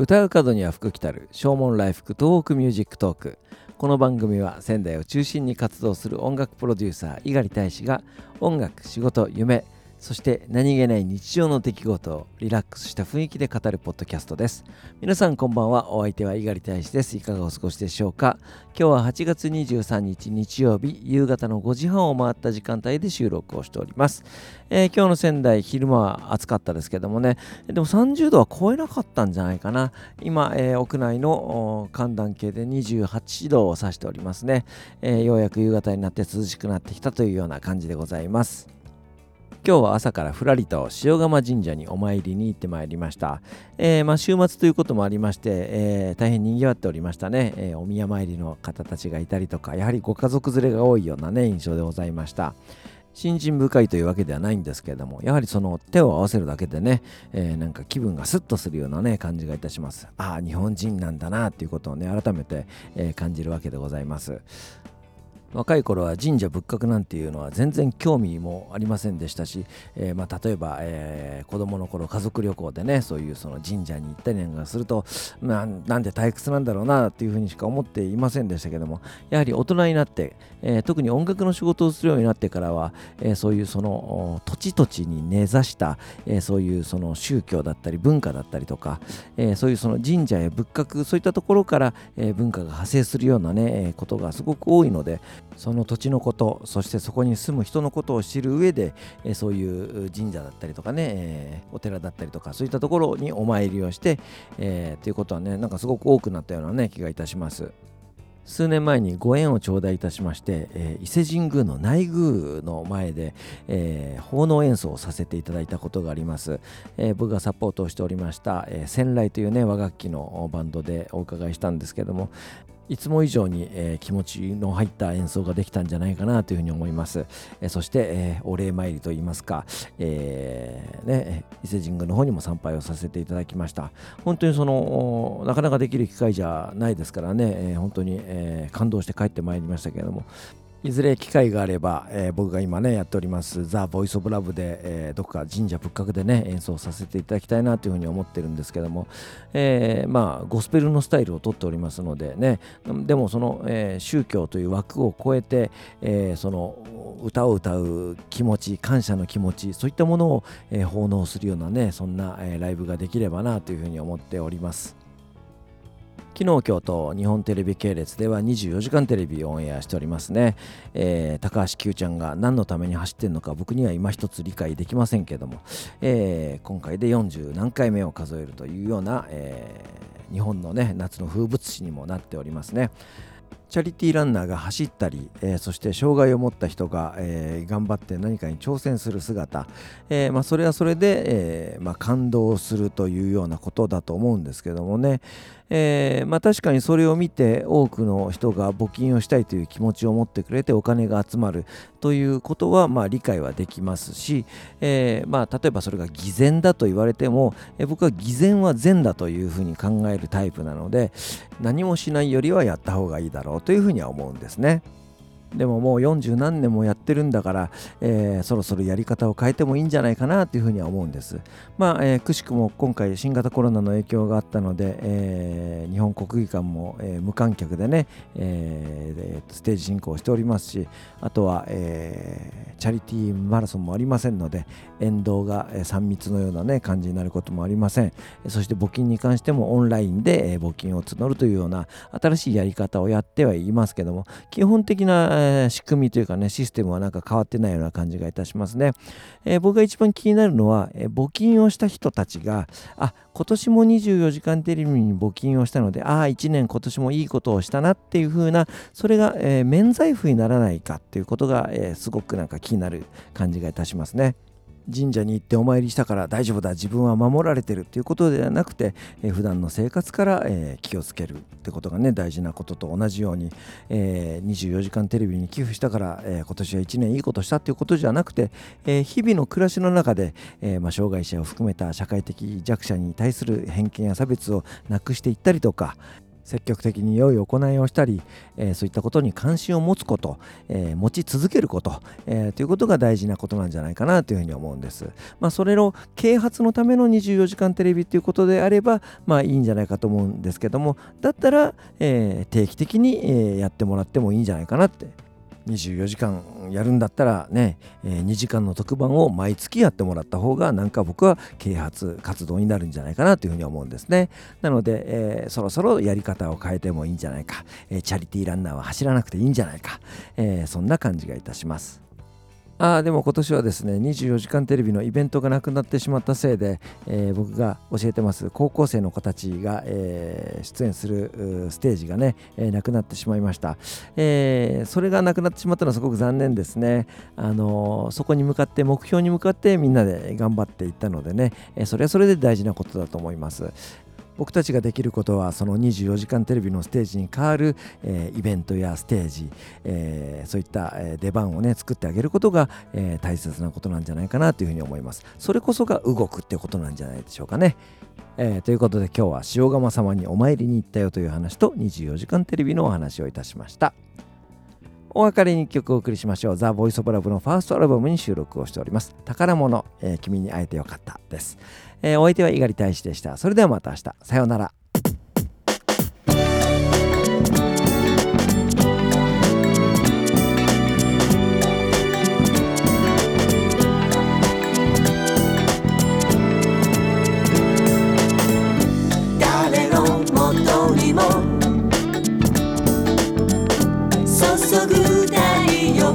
歌う門には福来たる唱門来福東北ミュージックトーク。この番組は仙台を中心に活動する音楽プロデューサー猪狩大使が音楽仕事夢そして何気ない日常の出来事をリラックスした雰囲気で語るポッドキャストです。皆さんこんばんは。お相手は猪狩大使です。いかがお過ごしでしょうか？今日は8月23日日曜日夕方の5時半を回った時間帯で収録をしております。えー、今日の仙台昼間は暑かったですけどもね、でも30度は超えなかったんじゃないかな。今、えー、屋内の寒暖計で28度を指しておりますね、えー、ようやく夕方になって涼しくなってきたというような感じでございます。今日は朝からふらりと塩釜神社にお参りに行ってまいりました。えー、まあ、週末ということもありまして、えー、大変賑わっておりましたね、えー、お宮参りの方たちがいたりとか、やはりご家族連れが多いようなね、印象でございました。信心深いというわけではないんですけれども、やはりその手を合わせるだけでね、えー、なんか気分がスッとするようなね、感じがいたします。ああ、日本人なんだなっていうことをね、改めて、えー、感じるわけでございます。若い頃は神社仏閣なんていうのは全然興味もありませんでしたし、えー、まあ、例えば、えー、子供の頃家族旅行でねそういうその神社に行ったりなんかするとななんで退屈なんだろうなっていうふうにしか思っていませんでしたけどもやはり大人になって、えー、特に音楽の仕事をするようになってからは、えそういうその土地土地に根ざした、えそういうその宗教だったり文化だったりとか、えそういうその神社や仏閣そういったところから、え文化が派生するようなねえことがすごく多いのでその土地のことそしてそこに住む人のことを知る上で、そういう神社だったりとかね、お寺だったりとかそういったところにお参りをして、えー、ということはねなんかすごく多くなったようなね気がいたします。数年前にご縁を頂戴いたしまして、えー、伊勢神宮の内宮の前で、えー、奉納演奏をさせていただいたことがあります、えー、僕がサポートをしておりました、えー、仙来というね和楽器のバンドでお伺いしたんですけども、いつも以上に、えー、気持ちの入った演奏ができたんじゃないかなというふうに思います。えー、そして、えー、お礼参りといいますか、えね、伊勢神宮の方にも参拝をさせていただきました。本当にその、なかなかできる機会じゃないですからね、え本当に、え感動して帰ってまいりましたけれども、いずれ機会があれば、えー、僕が今ねやっておりますザ・ボイス・オブ・ラブで、えー、どこか神社仏閣でね演奏させていただきたいなというふうに思ってるんですけども、えー、まあゴスペルのスタイルをとっておりますのでねでもその、えー、宗教という枠を超えて、えー、その歌を歌う気持ち感謝の気持ちそういったものを、えー、奉納するようなねそんな、えー、ライブができればなというふうに思っております。昨日今日と日本テレビ系列では24時間テレビをオンエアしておりますね、えー、高橋 Q ちゃんが何のために走ってるのか僕には今一つ理解できませんけども、えー、今回で40何回目を数えるというような、えー、日本のね夏の風物詩にもなっておりますね。チャリティーランナーが走ったり、えー、そして障害を持った人が、えー、頑張って何かに挑戦する姿、えー、まあ、それはそれで、えまあ、感動するというようなことだと思うんですけどもね、え、まあ、確かにそれを見て多くの人が募金をしたいという気持ちを持ってくれてお金が集まるということはま理解はできますし、え、ま、例えばそれが偽善だと言われても、え、僕は偽善は善だというふうに考えるタイプなので何もしないよりはやった方がいいだろうというふうには思うんですね。でももう40何年もやってるんだから、えー、そろそろやり方を変えてもいいんじゃないかなというふうには思うんです。まあ、えー、くしくも今回新型コロナの影響があったので、えー、日本国技館も、え、無観客でね、え、ステージ進行しておりますし、あとは、え、チャリティーマラソンもありませんので、沿道が3密のような、ね、感じになることもありません。そして募金に関してもオンラインで、え募金を募るというような新しいやり方をやってはいますけども、基本的なえ仕組みというかね、システムはなんか変わってないような感じがいたしますね。えー、僕が一番気になるのは、えー、募金をした人たちが、あ、今年も24時間テレビに募金をしたので、ああ、1年今年もいいことをしたなっていう風な、それが、え、免罪符にならないかっていうことが、えすごくなんか気になる感じがいたしますね。神社に行ってお参りしたから大丈夫だ。自分は守られてるっていうことではなくて、えー、普段の生活から、えー、気をつけるってことがね大事なことと同じように、えー、24時間テレビに寄付したから、えー、今年は1年いいことしたっていうことじゃなくて、えー、日々の暮らしの中で、えーまあ、障害者を含めた社会的弱者に対する偏見や差別をなくしていったりとか積極的に良い行いをしたり、えー、そういったことに関心を持つこと、えー、持ち続けること、えー、ということが大事なことなんじゃないかなというふうに思うんです。まあ、それの啓発のための24時間テレビということであれば、まあいいんじゃないかと思うんですけども、だったら、え定期的に、えやってもらってもいいんじゃないかなって24時間やるんだったらね、えー、2時間の特番を毎月やってもらった方がなんか僕は啓発活動になるんじゃないかなというふうに思うんですね。なので、えー、そろそろやり方を変えてもいいんじゃないか、えー、チャリティーランナーは走らなくていいんじゃないか、えそんな感じがいたします。あでも今年はですね24時間テレビのイベントがなくなってしまったせいで、えー、僕が教えてます高校生の子たちが、えー、出演するステージがね、えー、なくなってしまいました、え、それがなくなってしまったのはすごく残念ですね、あのそこに向かって目標に向かってみんなで頑張っていったのでね、えそれはそれで大事なことだと思います。僕たちができることはその24時間テレビのステージに代わる、えー、イベントやステージ、えー、そういった、出番をね作ってあげることが、えー、大切なことなんじゃないかなというふうに思いますそれこそが動くってことなんじゃないでしょうかねえー、ということで今日は塩釜様にお参りに行ったよという話と24時間テレビのお話をいたしましたお別れに1曲お送りしましょう。ザ・ボイス・オブ・ラブのファーストアルバムに収録をしております。宝物、えー、君に会えてよかったです。えー、お相手は猪狩大使でした。それではまた明日。さようなら。注ぐ太陽